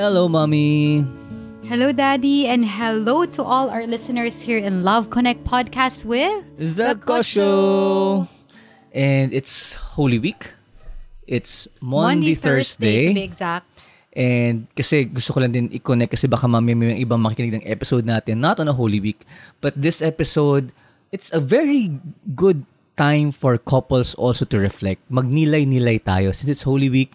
Hello, Mommy. Hello, Daddy, and hello to all our listeners here in Love Connect podcast with The Kosho. And it's Holy Week. It's Monday, Thursday. to be exact. And kasi gusto ko lang din i-connect kasi baka mamaya may ibang makikinig ng episode natin, not on a Holy Week, but this episode, it's a very good time for couples also to reflect. Magnilay-nilay tayo. Since it's Holy Week,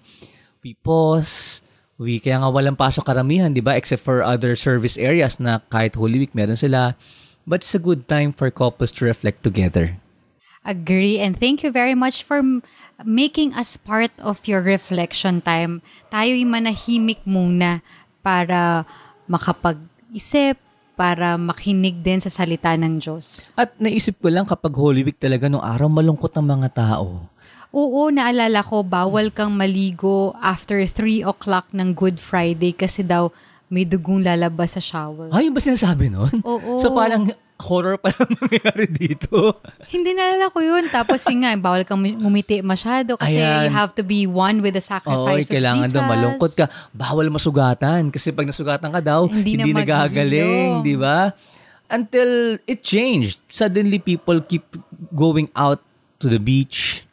we pause, we, kaya nga walang pasok karamihan, di ba? Except for other service areas na kahit Holy Week meron sila. But it's a good time for couples to reflect together. Agree. And thank you very much for making us part of your reflection time. Tayo'y manahimik muna para makapag-isip, para makinig din sa salita ng Diyos. At naisip ko lang kapag Holy Week talaga nung araw, malungkot ang mga tao. Oo, naalala ko, bawal kang maligo after 3 o'clock ng Good Friday kasi daw may dugong lalabas sa shower. Ay, yung ba sinasabi nun? Oo. So parang horror pa lang nangyayari dito. Hindi nalala ko yun. Tapos yun nga, bawal kang ngumiti masyado kasi Ayan. you have to be one with the Oo, sacrifice of kailangan Jesus. daw malungkot ka. Bawal masugatan. Kasi pag nasugatan ka daw, Hindi hindi, na nagagaling. Di ba? Until it changed. Suddenly, people keep going out to the beach,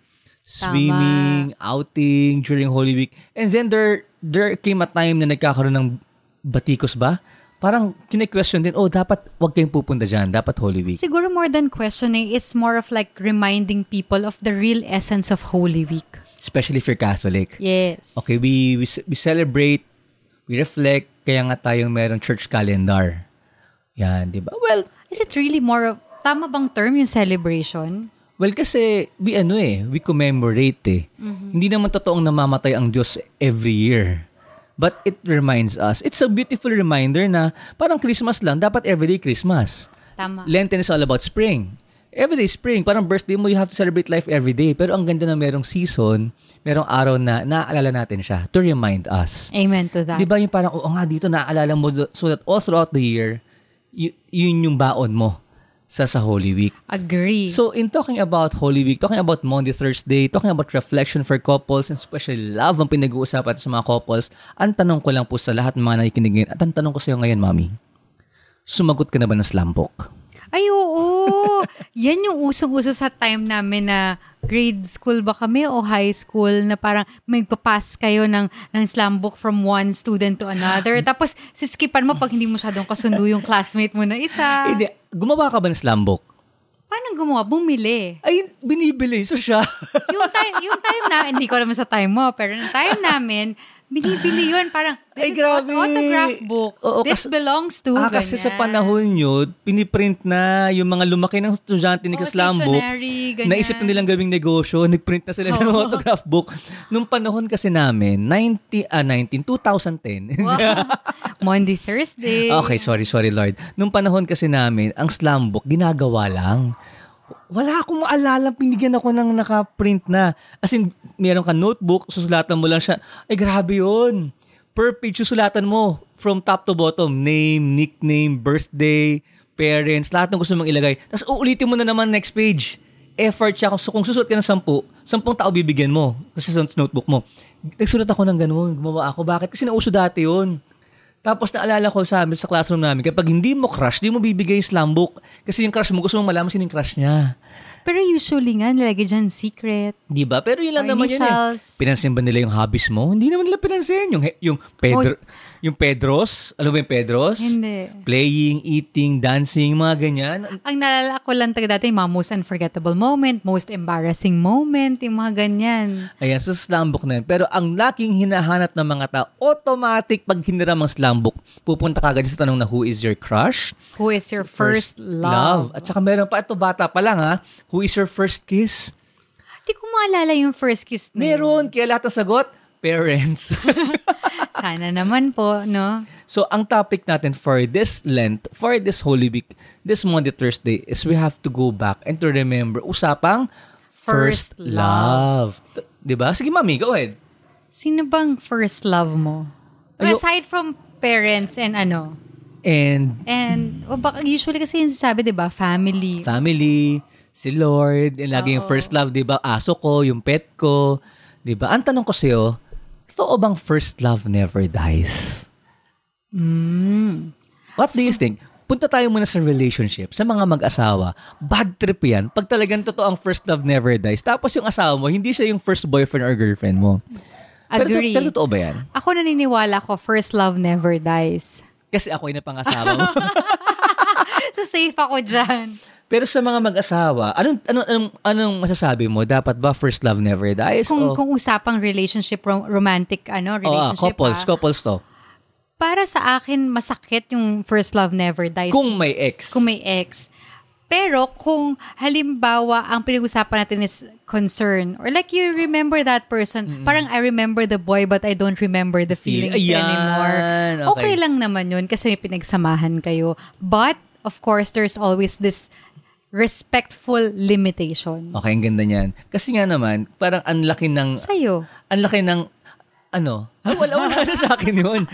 swimming, outing during Holy Week. And then there there came a time na nagkakaroon ng batikos ba? Parang kine-question din, oh, dapat wag kayong pupunta dyan. Dapat Holy Week. Siguro more than questioning, it's more of like reminding people of the real essence of Holy Week. Especially if you're Catholic. Yes. Okay, we, we we celebrate, we reflect, kaya nga tayong meron church calendar. Yan, di ba? Well, Is it really more of, tama bang term yung celebration? Well kasi we ano eh, we commemorate eh. Hindi naman totoong namamatay ang Diyos every year. But it reminds us, it's a beautiful reminder na parang Christmas lang, dapat everyday Christmas. Tama. Lenten is all about spring. Everyday spring, parang birthday mo, you have to celebrate life every day. Pero ang ganda na merong season, merong araw na naaalala natin siya to remind us. Amen to that. Di ba yung parang, oo nga dito, naaalala mo so that all throughout the year, y- yun yung baon mo sa sa Holy Week. Agree. So in talking about Holy Week, talking about Monday, Thursday, talking about reflection for couples and especially love ang pinag-uusapan sa mga couples, ang tanong ko lang po sa lahat ng mga nakikinig at ang tanong ko sa iyo ngayon, Mami, sumagot ka na ba ng slambok? Ay, oo. Yan yung usong-uso sa time namin na grade school ba kami o high school na parang may papas kayo ng, ng slam book from one student to another. Tapos, siskipan mo pag hindi mo masyadong kasundo yung classmate mo na isa. Hindi, gumawa ka ba ng slambok? Paano gumawa? Bumili. Ay, binibili. So siya. yung time, yung time na, hindi ko alam sa time mo, pero yung time namin, binibili yun. Parang, this Ay, is grabe. aut- autograph book. Oo, this kas- belongs to, ah, kasi sa panahon nyo, piniprint na yung mga lumaki ng estudyante ni slambok. stationery, ganyan. Naisip na nilang gawing negosyo, nagprint na sila ng Oo. autograph book. Nung panahon kasi namin, 90, ah, 19, 2010. Wow. Monday, Thursday. Okay, sorry, sorry Lord. Nung panahon kasi namin, ang slam book, ginagawa lang. Wala akong maalala, pinigyan ako ng naka-print na. As in, meron ka notebook, susulatan mo lang siya. Ay, grabe yun. Per page, susulatan mo. From top to bottom, name, nickname, birthday, parents, lahat ng gusto mong ilagay. Tapos uulitin mo na naman next page. Effort siya. So, kung susuot ka ng sampu, sampung tao bibigyan mo. Kasi sa notebook mo. Nagsulat ako ng ganun. Gumawa ako. Bakit? Kasi nauso dati yun. Tapos naalala ko sa amin sa classroom namin, kapag hindi mo crush, di mo bibigay yung slam book. Kasi yung crush mo, gusto mong malaman sino yung crush niya. Pero usually nga, nilagay dyan secret. Di ba? Pero yun lang naman yun eh. initials. Pinansin ba nila yung hobbies mo? Hindi naman nila pinansin. Yung, yung, Pedro, yung Pedros, alam mo yung Pedros? Hindi. Playing, eating, dancing, mga ganyan. Ang nalala ko lang taga dati, yung mga most unforgettable moment, most embarrassing moment, yung mga ganyan. Ayan, sa slam book na yun. Pero ang laking hinahanap ng mga tao, automatic pag hiniram ang slam book, pupunta ka agad sa tanong na who is your crush? Who is your first, love? At saka meron pa, ito bata pa lang ha, who is your first kiss? Di ko maalala yung first kiss na yun. Meron, kaya lahat ng sagot, parents. Sana naman po, no? so, ang topic natin for this Lent, for this Holy Week, this Monday, Thursday, is we have to go back and to remember usapang First love. T- Diba? Sige, mami, go ahead. Sino bang first love mo? Ayo- Aside from parents and ano, And and o baka usually kasi yung sabi, 'di ba, family. family, si Lord, yung lagi yung Oo. first love, di ba? Aso ko, yung pet ko, di ba? Ang tanong ko sa'yo, totoo bang first love never dies? Mm. What do you think? Punta tayo muna sa relationship, sa mga mag-asawa. Bad trip yan. Pag talagang totoo ang first love never dies. Tapos yung asawa mo, hindi siya yung first boyfriend or girlfriend mo. Pero, Agree. pero totoo ba yan? Ako naniniwala ko, first love never dies. Kasi ako yung napangasawa mo. so safe ako dyan. Pero sa mga mag-asawa, anong, anong, anong, anong masasabi mo? Dapat ba first love never dies? o, Kung, kung usapang relationship, ro- romantic ano, ah, relationship. couples, ah, couples to. para sa akin, masakit yung first love never dies. Kung may ex. kung may ex. Pero kung halimbawa ang pinag-usapan natin is concern or like you remember that person, parang I remember the boy but I don't remember the feelings Ayan, anymore. okay. Okay lang naman yun kasi may pinagsamahan kayo. But of course, there's always this respectful limitation. Okay, ang ganda niyan. Kasi nga naman, parang ang laki ng, Sa'yo. ang laki ng, ano, ah, wala, wala na sa akin yun.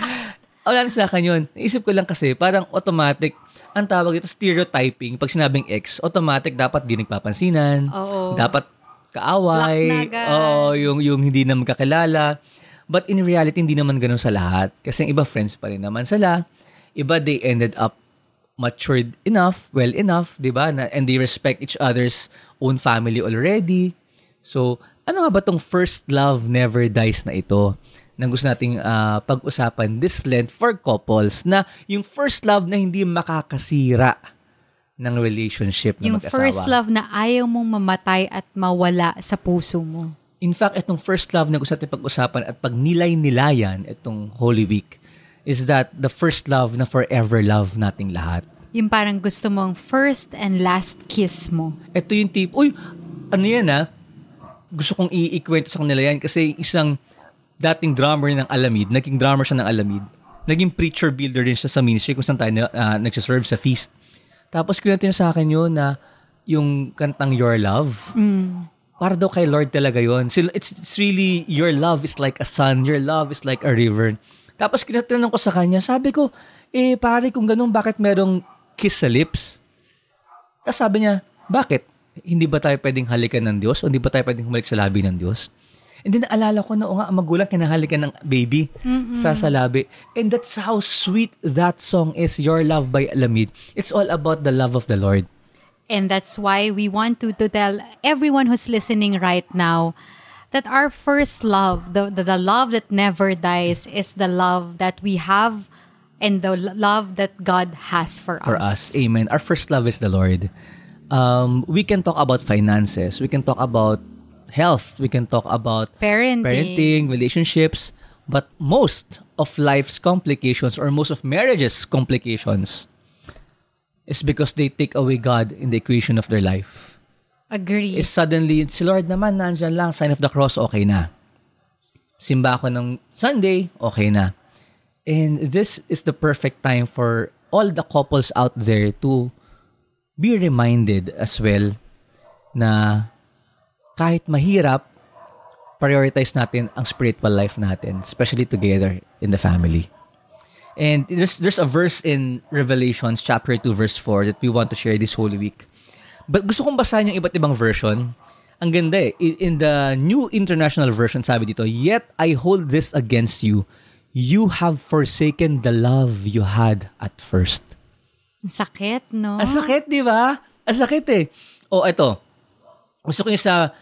Wala na sa akin yun. Naisip ko lang kasi, parang automatic, ang tawag ito, stereotyping. Pag sinabing ex, automatic dapat di nagpapansinan. Oo. Dapat kaaway. Oo, yung, yung hindi na magkakilala. But in reality, hindi naman ganun sa lahat. Kasi iba friends pa rin naman sila. Iba, they ended up matured enough, well enough, di ba? Na, and they respect each other's own family already. So, ano nga ba tong first love never dies na ito? Nang gusto nating ah, pag-usapan this length for couples na yung first love na hindi makakasira ng relationship na Yung mag-asawa. first love na ayaw mong mamatay at mawala sa puso mo. In fact, itong first love na gusto natin pag-usapan at pag nilay-nilayan itong Holy Week is that the first love na forever love nating lahat. Yung parang gusto mong first and last kiss mo. Ito yung tip, uy, ano yan ah? Gusto kong i-ikwento sa kanila yan kasi isang dating drummer ng Alamid, naging drummer siya ng Alamid, naging preacher builder din siya sa ministry kung saan tayo uh, nagsiserve sa feast. Tapos kwento niya sa akin yun na yung kantang Your Love, para daw kay Lord talaga yun. It's, it's really, your love is like a sun, your love is like a river. Tapos kinatanong ko sa kanya, sabi ko, eh pare kung ganun, bakit merong kiss sa lips? Tapos sabi niya, bakit? Hindi ba tayo pwedeng halikan ng Diyos? O hindi ba tayo pwedeng humalik sa labi ng Diyos? And then naalala ko na, o nga, ang magulang kinahalikan ng baby sa salabi. And that's how sweet that song is, Your Love by Alamid. It's all about the love of the Lord. And that's why we want to, to tell everyone who's listening right now that our first love, the, the, the love that never dies, is the love that we have and the love that God has for, for us. Amen. Our first love is the Lord. Um, we can talk about finances. We can talk about health. We can talk about Parenting. parenting, relationships. But most of life's complications or most of marriage's complications is because they take away God in the equation of their life. Agree. Is suddenly, si Lord naman, nandyan lang, sign of the cross, okay na. Simba ako ng Sunday, okay na. And this is the perfect time for all the couples out there to be reminded as well na kahit mahirap, prioritize natin ang spiritual life natin, especially together in the family. And there's there's a verse in Revelations chapter 2 verse 4 that we want to share this Holy Week. But gusto kong basahin yung iba't ibang version. Ang ganda eh. In the New International Version, sabi dito, Yet I hold this against you. You have forsaken the love you had at first. Ang sakit, no? Ang sakit, di ba? Ang sakit eh. O, eto. Gusto ko yung sa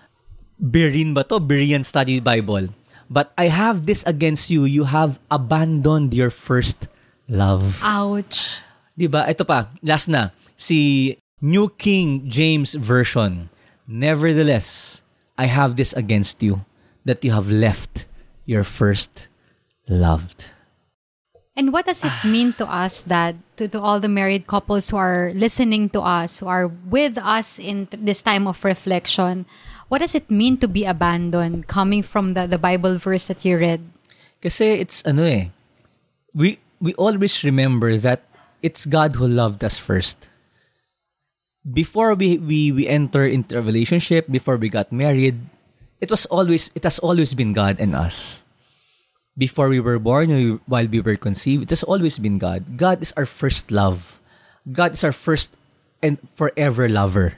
Berean ba to? Berean Study Bible. But I have this against you. You have abandoned your first love. Ouch. Di ba? Ito pa. Last na. Si New King James Version. Nevertheless, I have this against you. That you have left your first loved. And what does it mean to us that to, to all the married couples who are listening to us, who are with us in this time of reflection? What does it mean to be abandoned coming from the, the Bible verse that you read? Kasi it's ano eh. We we always remember that it's God who loved us first. Before we we we enter into a relationship, before we got married, it was always it has always been God and us. Before we were born, we- while we were conceived, it has always been God. God is our first love. God is our first and forever lover.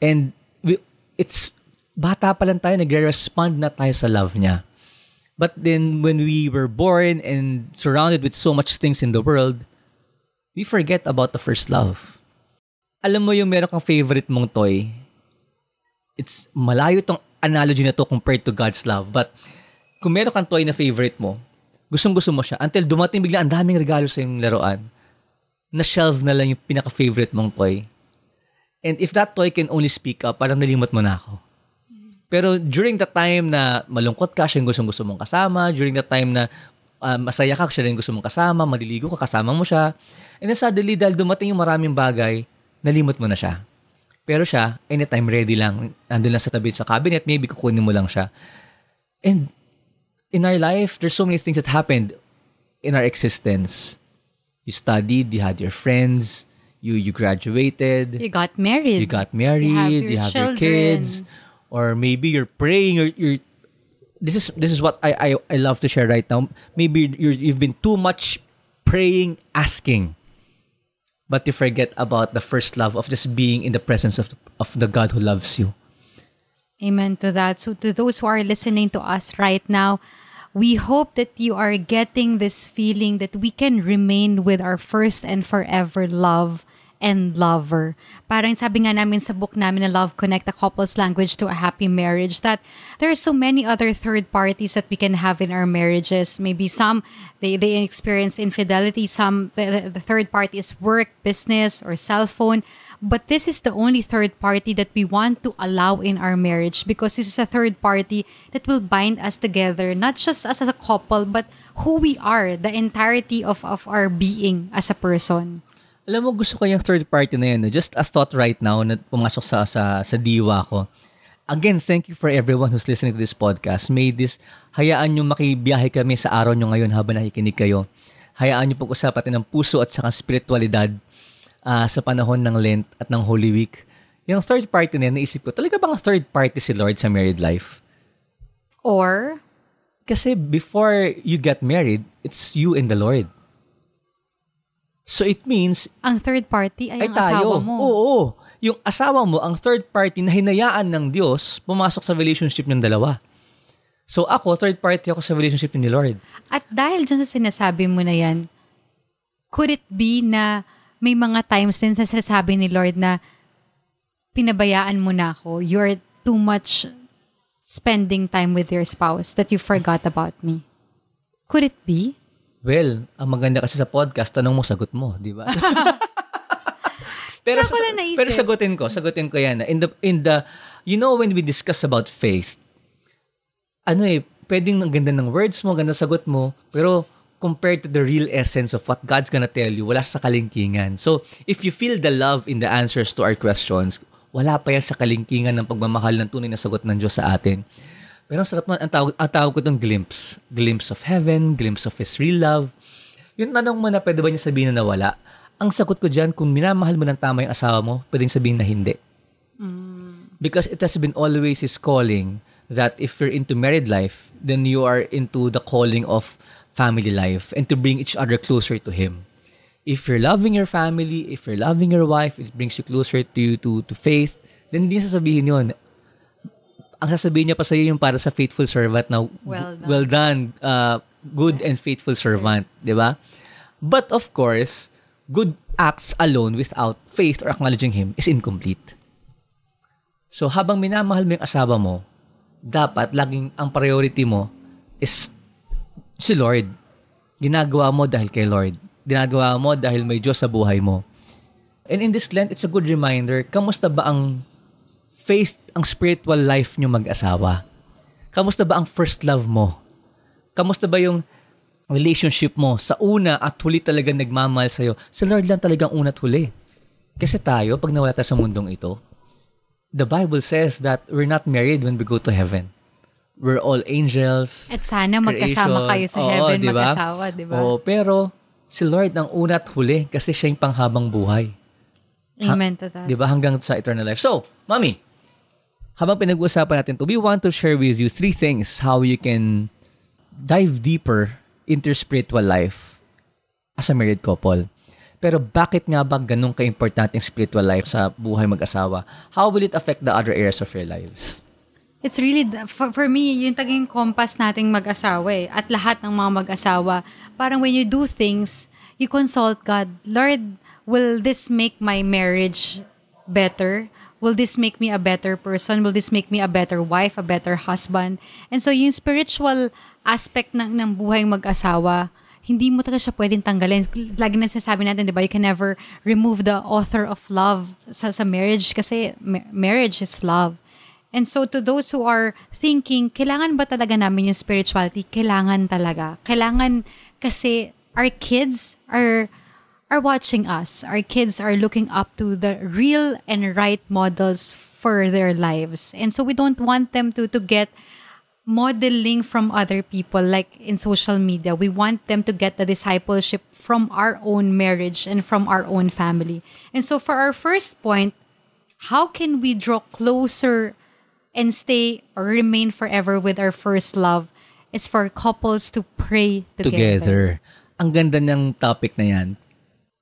And we, it's bata pa lang tayo, nagre-respond na tayo sa love niya. But then when we were born and surrounded with so much things in the world, we forget about the first love. Alam mo yung meron kang favorite mong toy, it's malayo tong analogy na to compared to God's love. But kung meron kang toy na favorite mo, gustong gusto mo siya, until dumating bigla ang daming regalo sa yung laruan, na shelf na lang yung pinaka-favorite mong toy. And if that toy can only speak up, parang nalimot mo na ako. Pero during the time na malungkot ka, siya yung gustong gusto mong kasama. During the time na uh, masaya ka, siya rin gusto mong kasama. Maliligo ka, kasama mo siya. And then suddenly, dahil dumating yung maraming bagay, nalimot mo na siya. Pero siya, anytime ready lang. Nandun lang sa tabi sa cabinet, maybe kukunin mo lang siya. And in our life, there's so many things that happened in our existence. You studied, you had your friends, you you graduated, You got married. you got married, You have you your have your kids, or maybe you're praying, or you're. This is this is what I I, I love to share right now. Maybe you're, you've been too much praying, asking, but you forget about the first love of just being in the presence of of the God who loves you. Amen to that. So, to those who are listening to us right now, we hope that you are getting this feeling that we can remain with our first and forever love and lover. Parang sabi nga namin sa book namin na Love Connect, a couple's language to a happy marriage, that there are so many other third parties that we can have in our marriages. Maybe some, they, they experience infidelity. Some, the, the third party is work, business, or cell phone. But this is the only third party that we want to allow in our marriage because this is a third party that will bind us together, not just us as a couple, but who we are, the entirety of, of our being as a person. Alam mo, gusto ko yung third party na yun. no? Just as thought right now na pumasok sa, sa, sa diwa ko. Again, thank you for everyone who's listening to this podcast. May this, hayaan nyo makibiyahe kami sa araw nyo ngayon habang nakikinig kayo. Hayaan nyo pag-usapan ng puso at saka spiritualidad ah, sa panahon ng Lent at ng Holy Week. Yung third party na yan, naisip ko, talaga bang third party si Lord sa married life? Or, Kasi before you get married, it's you and the Lord. So it means ang third party ay, ay ang tayo. asawa mo. Oo. Yung asawa mo, ang third party na hinayaan ng Diyos, pumasok sa relationship ng dalawa. So ako, third party ako sa relationship ni Lord. At dahil dyan sa sinasabi mo na yan, could it be na may mga times din sa sinasabi ni Lord na pinabayaan mo na ako, you're too much spending time with your spouse that you forgot about me? Could it be? Well, ang maganda kasi sa podcast, tanong mo, sagot mo, di ba? pero, naisip. pero sagutin ko, sagutin ko yan. In the, in the, you know, when we discuss about faith, ano eh, pwedeng ang ganda ng words mo, ganda sagot mo, pero compared to the real essence of what God's gonna tell you, wala sa kalingkingan. So, if you feel the love in the answers to our questions, wala pa yan sa kalingkingan ng pagmamahal ng tunay na sagot ng Diyos sa atin. Pero ang sarap man, ang tawag, ang tawag ko itong glimpse. Glimpse of heaven, glimpse of His real love. Yung tanong mo na pwede ba niya sabihin na nawala, ang sagot ko dyan, kung minamahal mo ng tama yung asawa mo, pwedeng sabihin na hindi. Because it has been always His calling that if you're into married life, then you are into the calling of family life and to bring each other closer to Him. If you're loving your family, if you're loving your wife, it brings you closer to you to, to faith, then hindi niya sasabihin yun. Ang sasabihin niya pa sa iyo yung para sa faithful servant na Well done. well done, uh, good and faithful servant, di ba? But of course, good acts alone without faith or acknowledging Him is incomplete. So habang minamahal mo yung asawa mo, dapat laging ang priority mo is si Lord. Ginagawa mo dahil kay Lord. Ginagawa mo dahil may Diyos sa buhay mo. And in this Lent, it's a good reminder, kamusta ba ang faith, ang spiritual life nyo mag-asawa? Kamusta ba ang first love mo? Kamusta ba yung relationship mo sa una at huli talaga nagmamahal sa'yo? Si Lord lang talagang una at huli. Kasi tayo, pag nawala tayo sa mundong ito, the Bible says that we're not married when we go to heaven. We're all angels. At sana magkasama creation. kayo sa Oo, heaven, di ba? mag-asawa, di ba? Oo, pero si Lord ang una at huli kasi siya yung panghabang buhay. Amen to that. Di ba? Hanggang sa eternal life. So, Mami, habang pinag-uusapan natin to, we want to share with you three things how you can dive deeper into spiritual life as a married couple. Pero bakit nga ba ganun ka-importante yung spiritual life sa buhay mag-asawa? How will it affect the other areas of your lives? it's really, for, for me, yung taging compass nating mag-asawa eh. At lahat ng mga mag-asawa. Parang when you do things, you consult God. Lord, will this make my marriage better? Will this make me a better person? Will this make me a better wife, a better husband? And so yung spiritual aspect ng, ng buhay mag-asawa, hindi mo talaga siya pwedeng tanggalin. Lagi na sinasabi natin, di ba, you can never remove the author of love sa, sa marriage kasi ma- marriage is love. And so to those who are thinking, kailangan ba talaga namin yung spirituality? Kailangan talaga. Kailangan kasi our kids are are watching us. Our kids are looking up to the real and right models for their lives. And so we don't want them to to get modeling from other people like in social media. We want them to get the discipleship from our own marriage and from our own family. And so for our first point, how can we draw closer and stay or remain forever with our first love is for couples to pray together. together. Ang ganda ng topic na yan.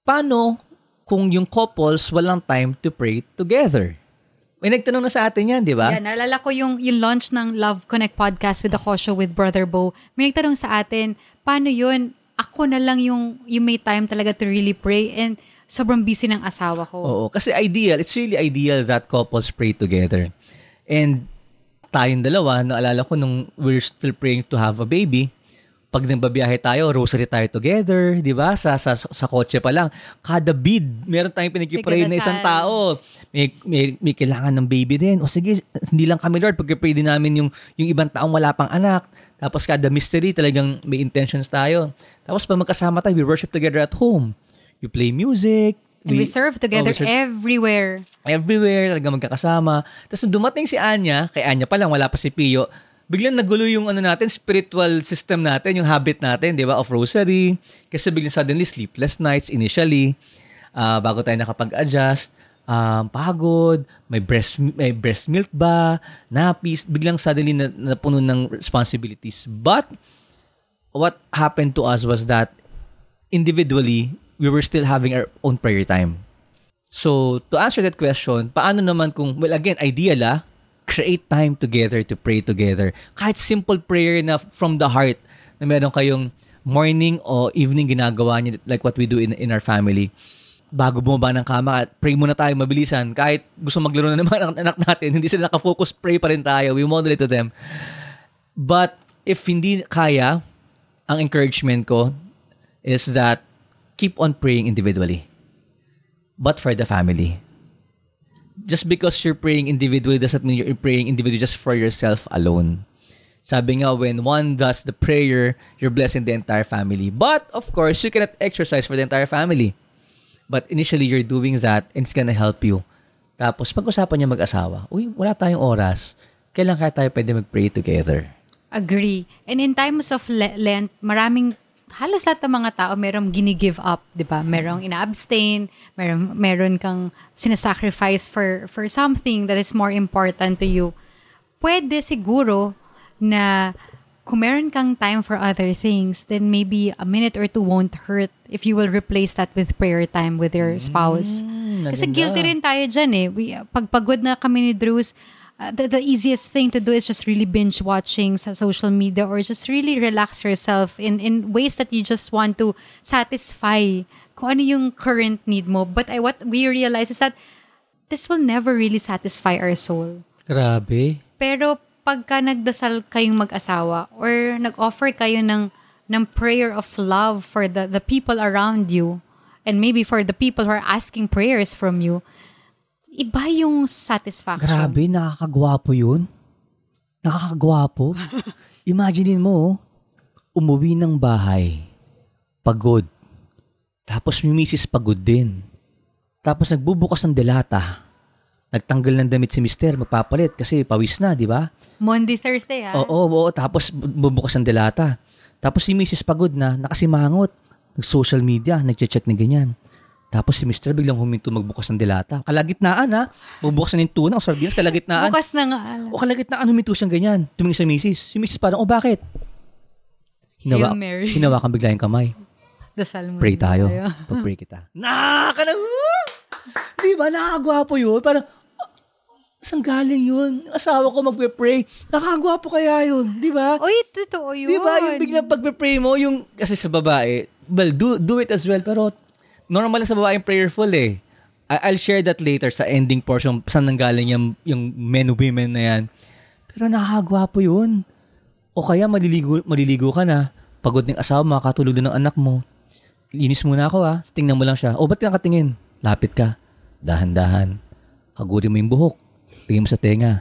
Paano kung yung couples walang time to pray together? May nagtanong na sa atin yan, di ba? Yeah, naalala ko yung, yung launch ng Love Connect podcast with the Kosho with Brother Bo. May nagtanong sa atin, paano yun? Ako na lang yung, yung may time talaga to really pray and sobrang busy ng asawa ko. Oo, kasi ideal, it's really ideal that couples pray together. And tayong dalawa, naalala ko nung we're still praying to have a baby, pag nagbabiyahe tayo, rosary tayo together, di ba? Sa, sa, sa kotse pa lang. Kada bid, meron tayong pinagkipray na isang tao. May, may, may kailangan ng baby din. O sige, hindi lang kami, Lord, pagkipray din namin yung, yung ibang taong wala pang anak. Tapos kada mystery, talagang may intentions tayo. Tapos pag magkasama tayo, we worship together at home. You play music. And we, serve together oh, we serve everywhere. everywhere, talaga magkakasama. Tapos dumating si Anya, kay Anya pa lang, wala pa si Pio, biglang nagulo yung ano natin, spiritual system natin, yung habit natin, di ba, of rosary. Kasi biglang suddenly, sleepless nights initially, uh, bago tayo nakapag-adjust, um, pagod, may breast, may breast milk ba, napis, biglang suddenly na, napuno ng responsibilities. But, what happened to us was that, individually, we were still having our own prayer time. So, to answer that question, paano naman kung, well, again, ideal ah, create time together to pray together. Kahit simple prayer na from the heart na meron kayong morning o evening ginagawa niyo like what we do in, in our family. Bago bumaba ng kama, pray muna tayo mabilisan. Kahit gusto maglaro na ng mga anak natin, hindi sila nakafocus, pray pa rin tayo. We model it to them. But if hindi kaya, ang encouragement ko is that keep on praying individually. But for the family just because you're praying individually doesn't mean you're praying individually just for yourself alone. Sabi nga, when one does the prayer, you're blessing the entire family. But, of course, you cannot exercise for the entire family. But initially, you're doing that and it's gonna help you. Tapos, pag-usapan niya mag-asawa, uy, wala tayong oras. Kailan kaya tayo pwede mag-pray together? Agree. And in times of Le- Lent, maraming halos lahat ng mga tao merong gini-give up, 'di ba? Merong ina-abstain, meron meron kang sinasacrifice for for something that is more important to you. Pwede siguro na kung meron kang time for other things, then maybe a minute or two won't hurt if you will replace that with prayer time with your spouse. Mm, Kasi guilty rin tayo dyan eh. We, pagpagod na kami ni Drews, uh, the, the easiest thing to do is just really binge watching sa social media or just really relax yourself in, in ways that you just want to satisfy kung ano yung current need mo. But I, what we realize is that this will never really satisfy our soul. Grabe. Pero pagka nagdasal kayong mag-asawa or nag-offer kayo ng, ng prayer of love for the, the people around you and maybe for the people who are asking prayers from you, iba yung satisfaction. Grabe, nakakagwapo yun. Nakakagwapo. Imaginein mo, umuwi ng bahay, pagod. Tapos may misis pagod din. Tapos nagbubukas ng delata. Nagtanggal ng damit si mister, magpapalit kasi pawis na, di ba? Monday, Thursday, ha? Oo, oo, tapos bu- bubukas ng delata. Tapos si misis pagod na, nakasimangot. Nag-social media, nagche-check na ganyan. Tapos si mister biglang huminto magbukas ng delata. Kalagitnaan ha, bubukas na ng tuna o sardinas, kalagitnaan. Bukas na nga. alam. O kalagitnaan huminto siyang ganyan. Tumingin sa misis. Si misis parang, oh bakit? Hinawa, Hail Mary. hinawakan bigla yung kamay. Dasal mo. Pray na tayo. Pag-pray kita. Nakaka na! Di ba? Nakakagwapo yun. Parang, Saan galing yun? Asawa ko magpe-pray. Nakakagwapo kaya yun, di ba? Uy, totoo yun. Di ba? Yung biglang pagpe-pray mo, yung, kasi sa babae, well, do, do it as well, pero normal sa babae prayerful eh. I- I'll share that later sa ending portion, saan nanggaling yung, yung men women na yan. Pero nakakagwapo yun. O kaya maliligo, maliligo ka na, pagod ng asawa, makakatulog din ng anak mo. Linis muna ako ha, tingnan mo lang siya. O ba't ka nakatingin? Lapit ka. Dahan-dahan. Hagurin mo yung buhok. Tingin mo sa tenga.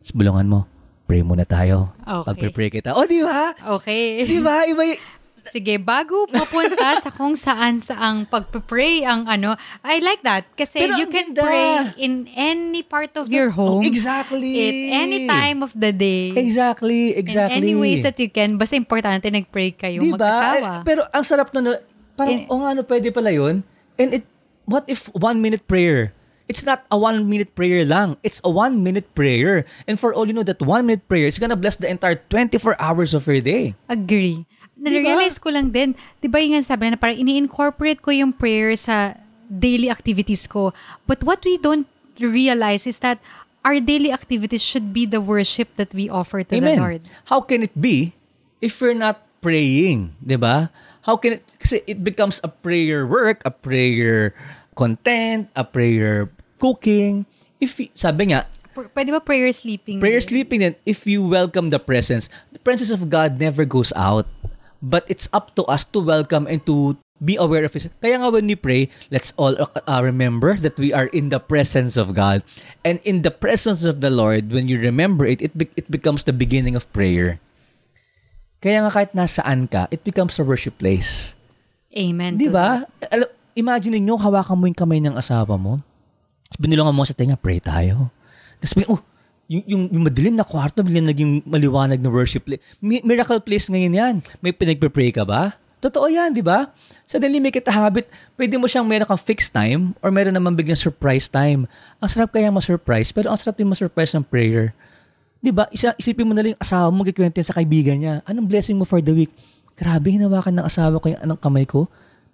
Tapos bulungan mo. Pray muna tayo. Okay. Pagpe-pray kita. O, di ba? Okay. Di ba? Iba Sige, bago mapunta sa kung saan sa ang pagpe-pray ang ano, I like that. Kasi Pero you can ganda. pray in any part of your home. Oh, exactly. At any time of the day. Exactly, exactly. In any ways that you can. Basta importante nag-pray kayong Di ba? mag-asawa. Eh, Pero ang sarap na, parang, Eh, o nga, ano, pwede pala yun. And it, what if one minute prayer? It's not a one minute prayer lang. It's a one minute prayer. And for all you know, that one minute prayer is gonna bless the entire 24 hours of your day. Agree. Na-realize ko lang din, di ba yung sabi na parang ini-incorporate ko yung prayer sa daily activities ko. But what we don't realize is that our daily activities should be the worship that we offer to the Amen. Lord. How can it be if we're not praying? 'Di ba? How can it, kasi it becomes a prayer work, a prayer content, a prayer cooking. If, sabi nga, P- Pwede ba prayer sleeping? Prayer sleeping then if you welcome the presence, the presence of God never goes out. But it's up to us to welcome and to be aware of His. Kaya nga when we pray, let's all uh, uh, remember that we are in the presence of God. And in the presence of the Lord, when you remember it, it, be- it becomes the beginning of prayer. Kaya nga kahit nasaan ka, it becomes a worship place. Amen. Di ba? Alam- Imagine niyo hawakan mo yung kamay ng asawa mo. Tapos binulungan mo sa tenga, pray tayo. Tapos biglang, oh, yung, yung, yung madilim na kwarto, biglang naging maliwanag na worship place. Mi- miracle place ngayon yan. May pinagpe-pray ka ba? Totoo yan, di ba? Suddenly make it a habit. Pwede mo siyang meron kang fixed time or meron naman biglang surprise time. Ang sarap kaya ma-surprise, pero ang sarap din ma-surprise ng prayer. Di ba? Isa, isipin mo na lang yung asawa mo, magkikwento yan sa kaibigan niya. Anong blessing mo for the week? Grabe, hinawakan ng asawa ko yung anong kamay ko.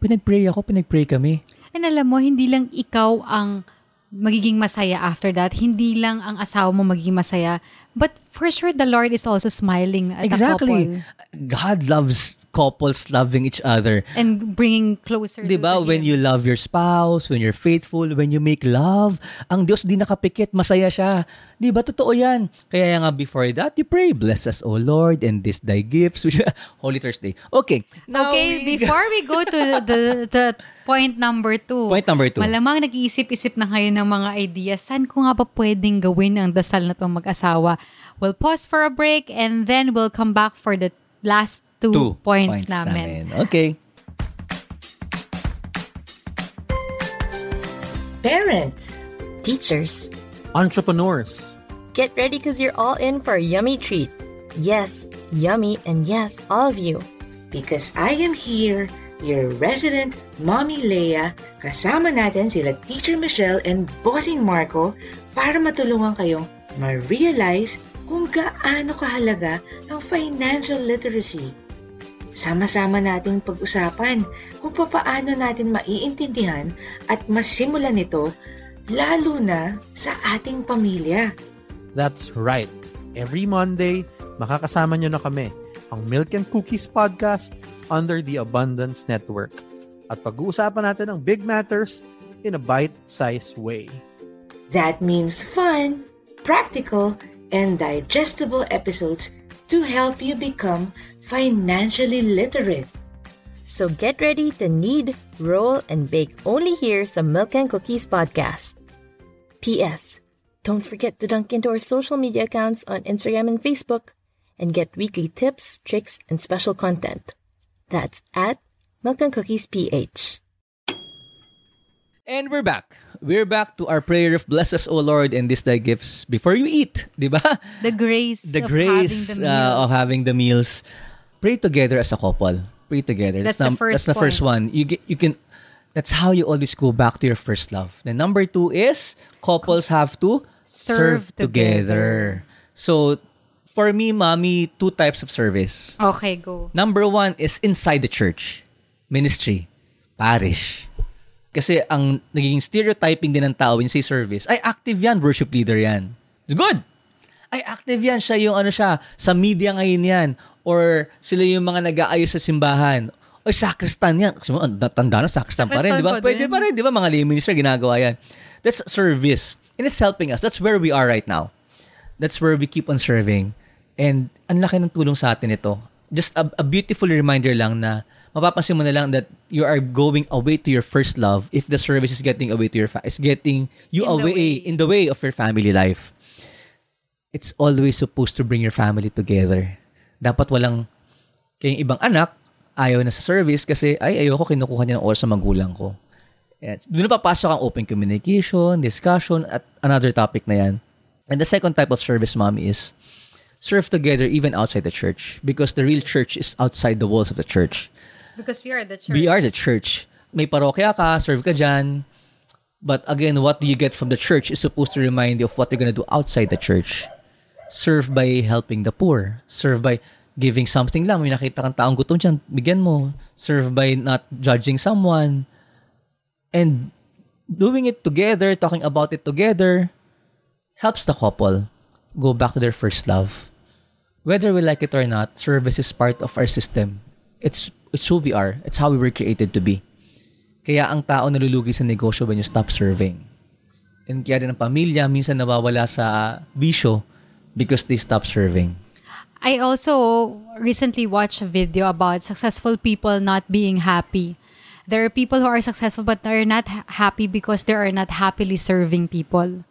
Pinag-pray ako, pinag-pray kami. And alam mo, hindi lang ikaw ang magiging masaya after that. Hindi lang ang asawa mo magiging masaya. But for sure, the Lord is also smiling at the Exactly. couple. God loves couples loving each other. And bringing closer Di ba? to When you love your spouse, when you're faithful, when you make love, ang Diyos di nakapikit, masaya siya. Di ba? Totoo yan. Kaya nga before that, you pray, Bless us, O Lord, and this thy gifts. Holy Thursday. Okay. Now Okay, we- before we go to the, the point number two. Point number two. Malamang nag-iisip-isip na kayo ng mga ideas. Saan ko nga ba pwedeng gawin ang dasal na itong mag-asawa? We'll pause for a break and then we'll come back for the last two, Two points, namin. Okay. Parents, Teachers, Entrepreneurs. get ready because you're all in for a yummy treat. Yes, yummy, and yes, all of you. because I am here, your resident Mommy Leia, kasama natin sila Teacher Michelle and Bossing Marco para matulungan kayong ma-realize kung gaano kahalaga ang financial literacy. Sama-sama nating pag-usapan kung papaano natin maiintindihan at masimulan ito lalo na sa ating pamilya. That's right. Every Monday, makakasama nyo na kami, ang Milk and Cookies Podcast under the Abundance Network. At pag-uusapan natin ang big matters in a bite-sized way. That means fun, practical, and digestible episodes to help you become financially literate. So get ready to knead, roll, and bake only here sa Milk and Cookies Podcast. P.S. Don't forget to dunk into our social media accounts on Instagram and Facebook and get weekly tips, tricks, and special content. That's at Milk and Cookies PH. And we're back. We're back to our prayer of bless us, O Lord, and this thy gifts before you eat. Di ba? The grace the of grace having the uh, of having the meals. Pray together as a couple. Pray together. That's the num- first That's the first one. You get, you can. That's how you always go back to your first love. The number two is couples have to Serve together. So, for me, mommy, two types of service. Okay, go. Number one is inside the church, ministry, parish. Kasi ang naging stereotyping din ng tao when you say service, ay active yan, worship leader yan. It's good. Ay active yan, siya yung ano siya, sa media ngayon yan. Or sila yung mga nag-aayos sa simbahan. Or sacristan yan. Kasi mo, tanda na, sacristan pa rin, di ba? Pwede pa rin, di ba? Mga lay minister, ginagawa yan. That's service. And it's helping us. That's where we are right now. That's where we keep on serving. And ang laki ng tulong sa atin ito. Just a, a beautiful reminder lang na mapapansin mo na lang that you are going away to your first love if the service is getting away to your fa- is getting you In away way. in the way of your family life. It's always supposed to bring your family together. Dapat walang kayong ibang anak ayaw na sa service kasi ay ayoko kinukuha niya ng oras sa magulang ko. Yes. Doon na papasok ang open communication, discussion, at another topic na yan. And the second type of service, mommy, is serve together even outside the church because the real church is outside the walls of the church. Because we are the church. We are the church. May parokya ka, serve ka dyan. But again, what do you get from the church is supposed to remind you of what you're gonna do outside the church. Serve by helping the poor. Serve by giving something lang. May nakita kang taong gutom dyan, bigyan mo. Serve by not judging someone. And doing it together, talking about it together, helps the couple go back to their first love. Whether we like it or not, service is part of our system. It's it's who we are. It's how we were created to be. Kaya ang tao nalulugi sa negosyo when you stop serving. And kaya din ang pamilya minsan nawawala sa bisyo because they stop serving. I also recently watched a video about successful people not being happy. There are people who are successful but are not ha- happy because they are not happily serving people.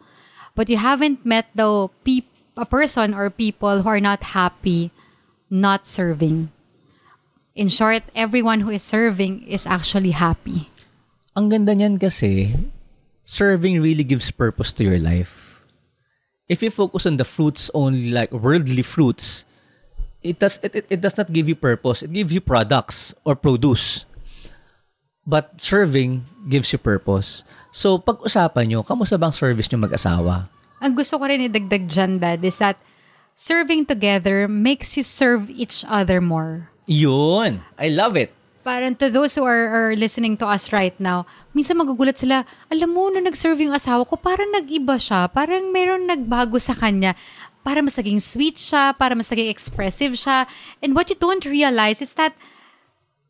But you haven't met the peop- a person or people who are not happy not serving. In short, everyone who is serving is actually happy. Ang ganda niyan kasi, serving really gives purpose to your life. If you focus on the fruits only, like worldly fruits, it does it, it, it does not give you purpose. It gives you products or produce. But serving gives you purpose. So, pag-usapan nyo, kamusta bang service nyo mag-asawa? Ang gusto ko rin idagdag dyan, Dad, is that serving together makes you serve each other more. Yun! I love it! Parang to those who are, are listening to us right now, minsan magugulat sila, alam mo, na nag-serve yung asawa ko, parang nag-iba siya, parang meron nagbago sa kanya. Para mas naging sweet siya, para mas naging expressive siya. And what you don't realize is that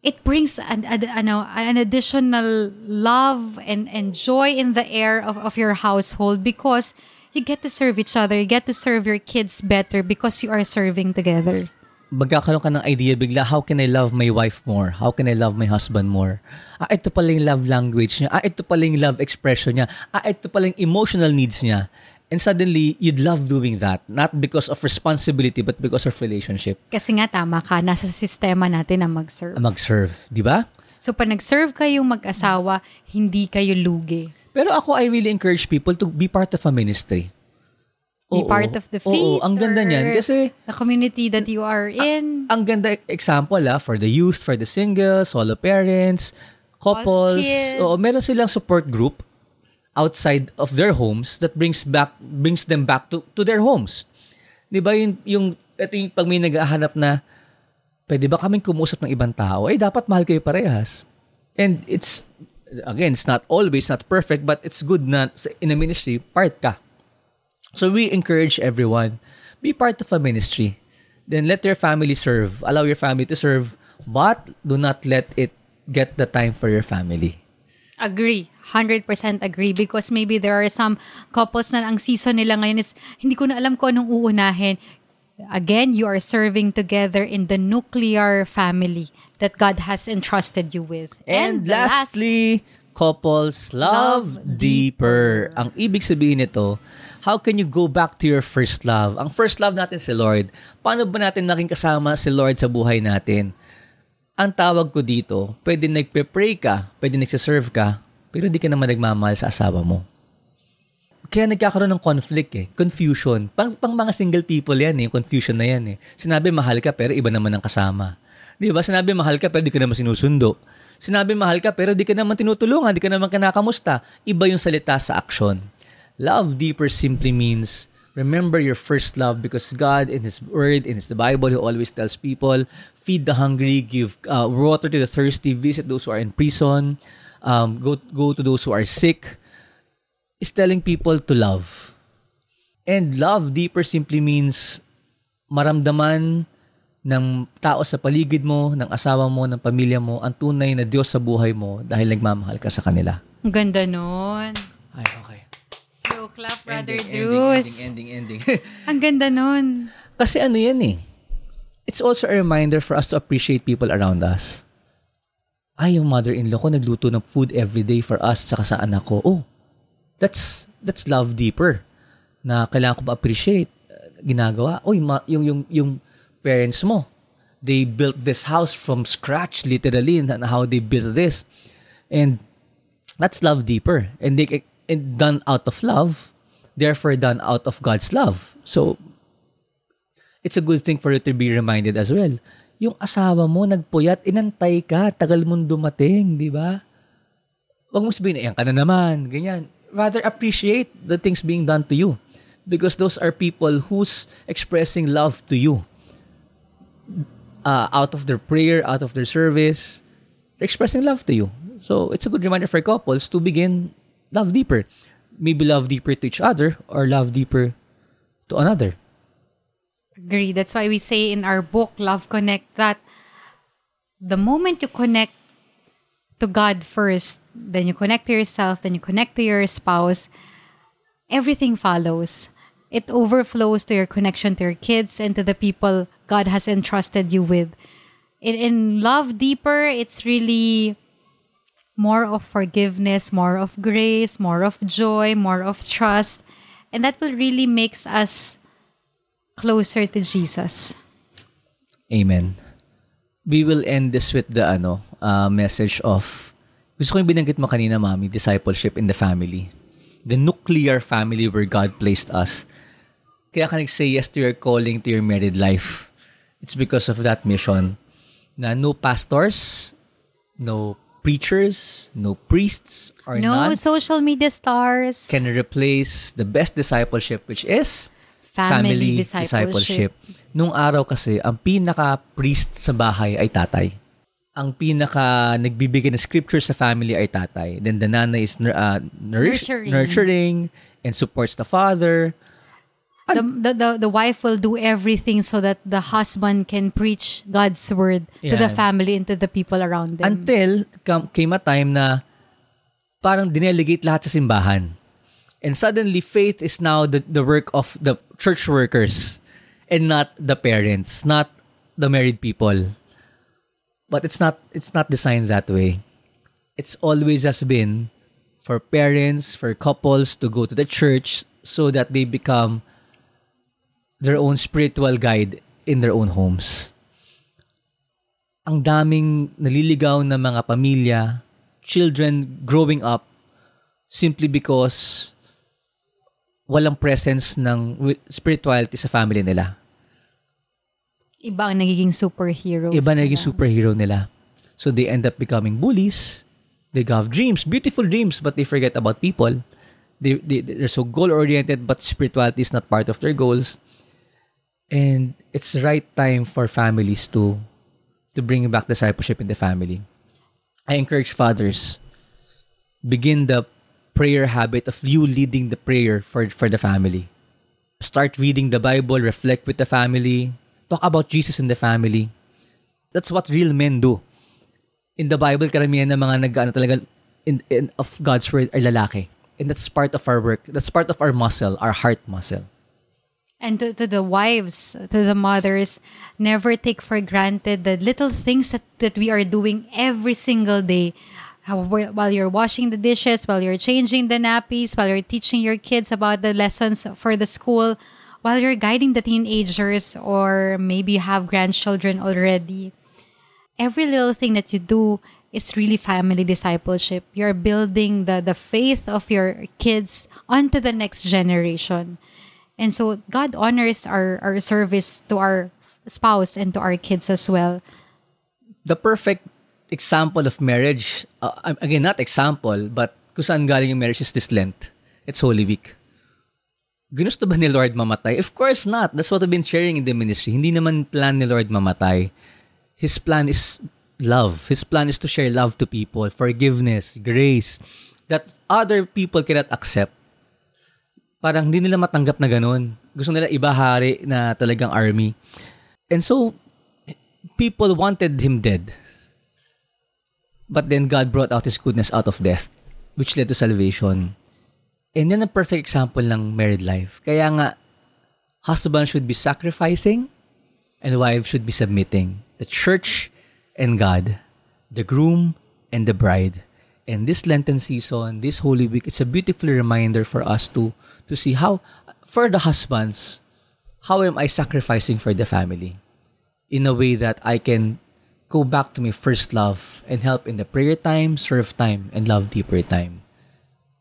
it brings an, an, ano, an additional love and, and joy in the air of, of your household because you get to serve each other, you get to serve your kids better because you are serving together. Magkakaroon ka ng idea bigla, how can I love my wife more? How can I love my husband more? Ah, ito pala yung love language niya. Ah, ito pala yung love expression niya. Ah, ito pala yung emotional needs niya. And suddenly, you'd love doing that. Not because of responsibility, but because of relationship. Kasi nga tama ka, nasa sistema natin na mag-serve. Mag-serve. Di ba? So, pag nag-serve kayong mag-asawa, hindi kayo lugi. Pero ako, I really encourage people to be part of a ministry. Be Oo. part of the Oo, feast. ang ganda niyan. Kasi, The community that you are in. ang ganda example ah, for the youth, for the singles, solo parents, couples. Oo, meron silang support group outside of their homes that brings back brings them back to to their homes. 'Di ba yung yung ito yung pag may naghahanap na pwede ba kaming kumusap ng ibang tao? Eh dapat mahal kayo parehas. And it's again, it's not always not perfect but it's good na in a ministry part ka. So we encourage everyone, be part of a ministry. Then let your family serve. Allow your family to serve, but do not let it get the time for your family. Agree. 100% agree because maybe there are some couples na ang season nila ngayon is hindi ko na alam kung anong uunahin. Again, you are serving together in the nuclear family that God has entrusted you with. And, last- lastly, couples love, Love deeper. Ang ibig sabihin nito, how can you go back to your first love? Ang first love natin si Lord. Paano ba natin maging kasama si Lord sa buhay natin? Ang tawag ko dito, pwede nagpe-pray ka, pwede nagsiserve ka, pero di ka naman nagmamahal sa asawa mo. Kaya nagkakaroon ng conflict eh, confusion. Pang, pang mga single people yan eh, confusion na yan eh. Sinabi mahal ka pero iba naman ang kasama. Di ba? Sinabi mahal ka pero di ka naman sinusundo. Sinabi mahal ka pero di ka naman tinutulungan, di ka naman kinakamusta. Iba yung salita sa aksyon. Love deeper simply means remember your first love because God in His Word, in His the Bible, He always tells people, feed the hungry, give uh, water to the thirsty, visit those who are in prison. um, go, go to those who are sick, is telling people to love. And love deeper simply means maramdaman ng tao sa paligid mo, ng asawa mo, ng pamilya mo, ang tunay na Diyos sa buhay mo dahil nagmamahal ka sa kanila. Ang ganda nun. Ay, okay. Clap, Brother Ending, Drews. Ending, ending, ending. Ang ganda nun. Kasi ano yan eh. It's also a reminder for us to appreciate people around us. Ay, yung mother-in-law ko nagluto ng food every day for us saka sa anak ko. Oh, that's that's love deeper. Na kailangan ko ma-appreciate uh, ginagawa. Oh, yung, ma- yung, yung, yung parents mo, they built this house from scratch literally and how they built this. And that's love deeper. And they and done out of love, therefore done out of God's love. So it's a good thing for you to be reminded as well. Yung asawa mo, nagpuyat, inantay ka, tagal mong dumating, di ba? Huwag mo sabihin, ayan ka na naman, ganyan. Rather appreciate the things being done to you. Because those are people who's expressing love to you. Uh, out of their prayer, out of their service, they're expressing love to you. So it's a good reminder for couples to begin love deeper. Maybe love deeper to each other or love deeper to another. Agree. That's why we say in our book, Love Connect, that the moment you connect to God first, then you connect to yourself, then you connect to your spouse, everything follows. It overflows to your connection to your kids and to the people God has entrusted you with. In, in Love Deeper, it's really more of forgiveness, more of grace, more of joy, more of trust. And that will really makes us closer to Jesus. Amen. We will end this with the ano uh, message of gusto ko yung binanggit mo kanina, Mami, discipleship in the family. The nuclear family where God placed us. Kaya ka nag-say yes to your calling to your married life. It's because of that mission na no pastors, no preachers, no priests, or no nuns social media stars. can replace the best discipleship which is Family discipleship. Nung araw kasi, ang pinaka-priest sa bahay ay tatay. Ang pinaka nagbibigay ng scripture sa family ay tatay. Then the nanay is uh, nourish- Nurturing. nurturing and supports the father. The, the, the, the wife will do everything so that the husband can preach God's word to the Yan. family and to the people around them. Until came a time na parang dinelegate lahat sa simbahan. And suddenly, faith is now the, the work of the church workers and not the parents, not the married people. But it's not it's not designed that way. It's always has been for parents, for couples to go to the church so that they become their own spiritual guide in their own homes ang daming naliligaw na mga pamilya, children growing up simply because walang presence ng spirituality sa family nila. Iba ang nagiging superheroes. Iba na naging nila. superhero nila. So they end up becoming bullies. They have dreams, beautiful dreams, but they forget about people. They, they, they're so goal-oriented, but spirituality is not part of their goals. And it's the right time for families to to bring back discipleship in the family. I encourage fathers, begin the prayer habit of you leading the prayer for, for the family. Start reading the Bible, reflect with the family, talk about Jesus in the family. That's what real men do. In the Bible, karamihan ng mga nag-ano talaga in, in, of God's word ay lalaki. And that's part of our work. That's part of our muscle, our heart muscle. And to, to the wives, to the mothers, never take for granted the little things that, that we are doing every single day. While you're washing the dishes, while you're changing the nappies, while you're teaching your kids about the lessons for the school, while you're guiding the teenagers, or maybe you have grandchildren already. Every little thing that you do is really family discipleship. You're building the, the faith of your kids onto the next generation. And so God honors our, our service to our spouse and to our kids as well. the perfect example of marriage, uh, again, not example, but kung galing yung marriage is this Lent. It's Holy Week. Ginusto ba ni Lord mamatay? Of course not. That's what we've been sharing in the ministry. Hindi naman plan ni Lord mamatay. His plan is love. His plan is to share love to people, forgiveness, grace that other people cannot accept. Parang hindi nila matanggap na ganun. Gusto nila ibahari na talagang army. And so, people wanted him dead. But then God brought out His goodness out of death, which led to salvation. And yan ang perfect example ng married life. Kaya nga, husband should be sacrificing and wife should be submitting. The church and God, the groom and the bride. And this Lenten season, this Holy Week, it's a beautiful reminder for us to to see how, for the husbands, how am I sacrificing for the family? In a way that I can go back to my first love and help in the prayer time, serve time, and love deeper time.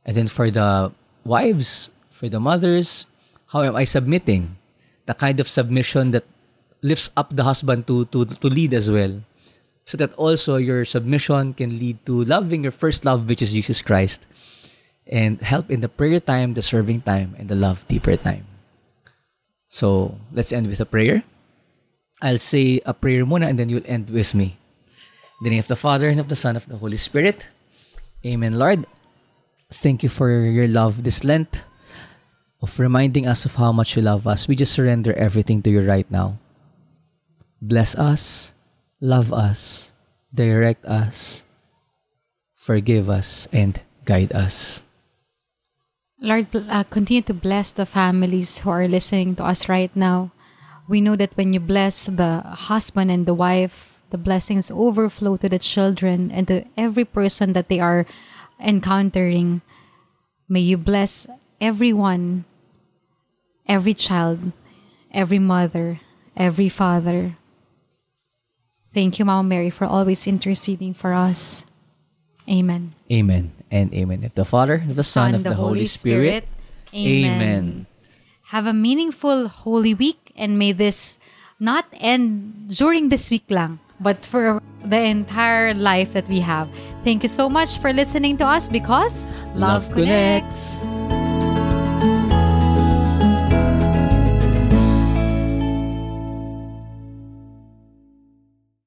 And then for the wives, for the mothers, how am I submitting? The kind of submission that lifts up the husband to to to lead as well. So that also your submission can lead to loving your first love, which is Jesus Christ, and help in the prayer time, the serving time, and the love deeper time. So let's end with a prayer. I'll say a prayer muna and then you'll end with me. In the name of the Father and of the Son of the Holy Spirit. Amen, Lord. Thank you for your love this Lent, of reminding us of how much you love us. We just surrender everything to you right now. Bless us, love us, direct us, forgive us, and guide us. Lord, uh, continue to bless the families who are listening to us right now. We know that when you bless the husband and the wife, the blessings overflow to the children and to every person that they are encountering. May you bless everyone, every child, every mother, every father. Thank you, Mama Mary, for always interceding for us. Amen. Amen and amen. Of the Father, of the Son, of the Holy Spirit. Amen. Have a meaningful Holy Week and may this not end during this week lang, but for the entire life that we have. Thank you so much for listening to us because love, Love connects.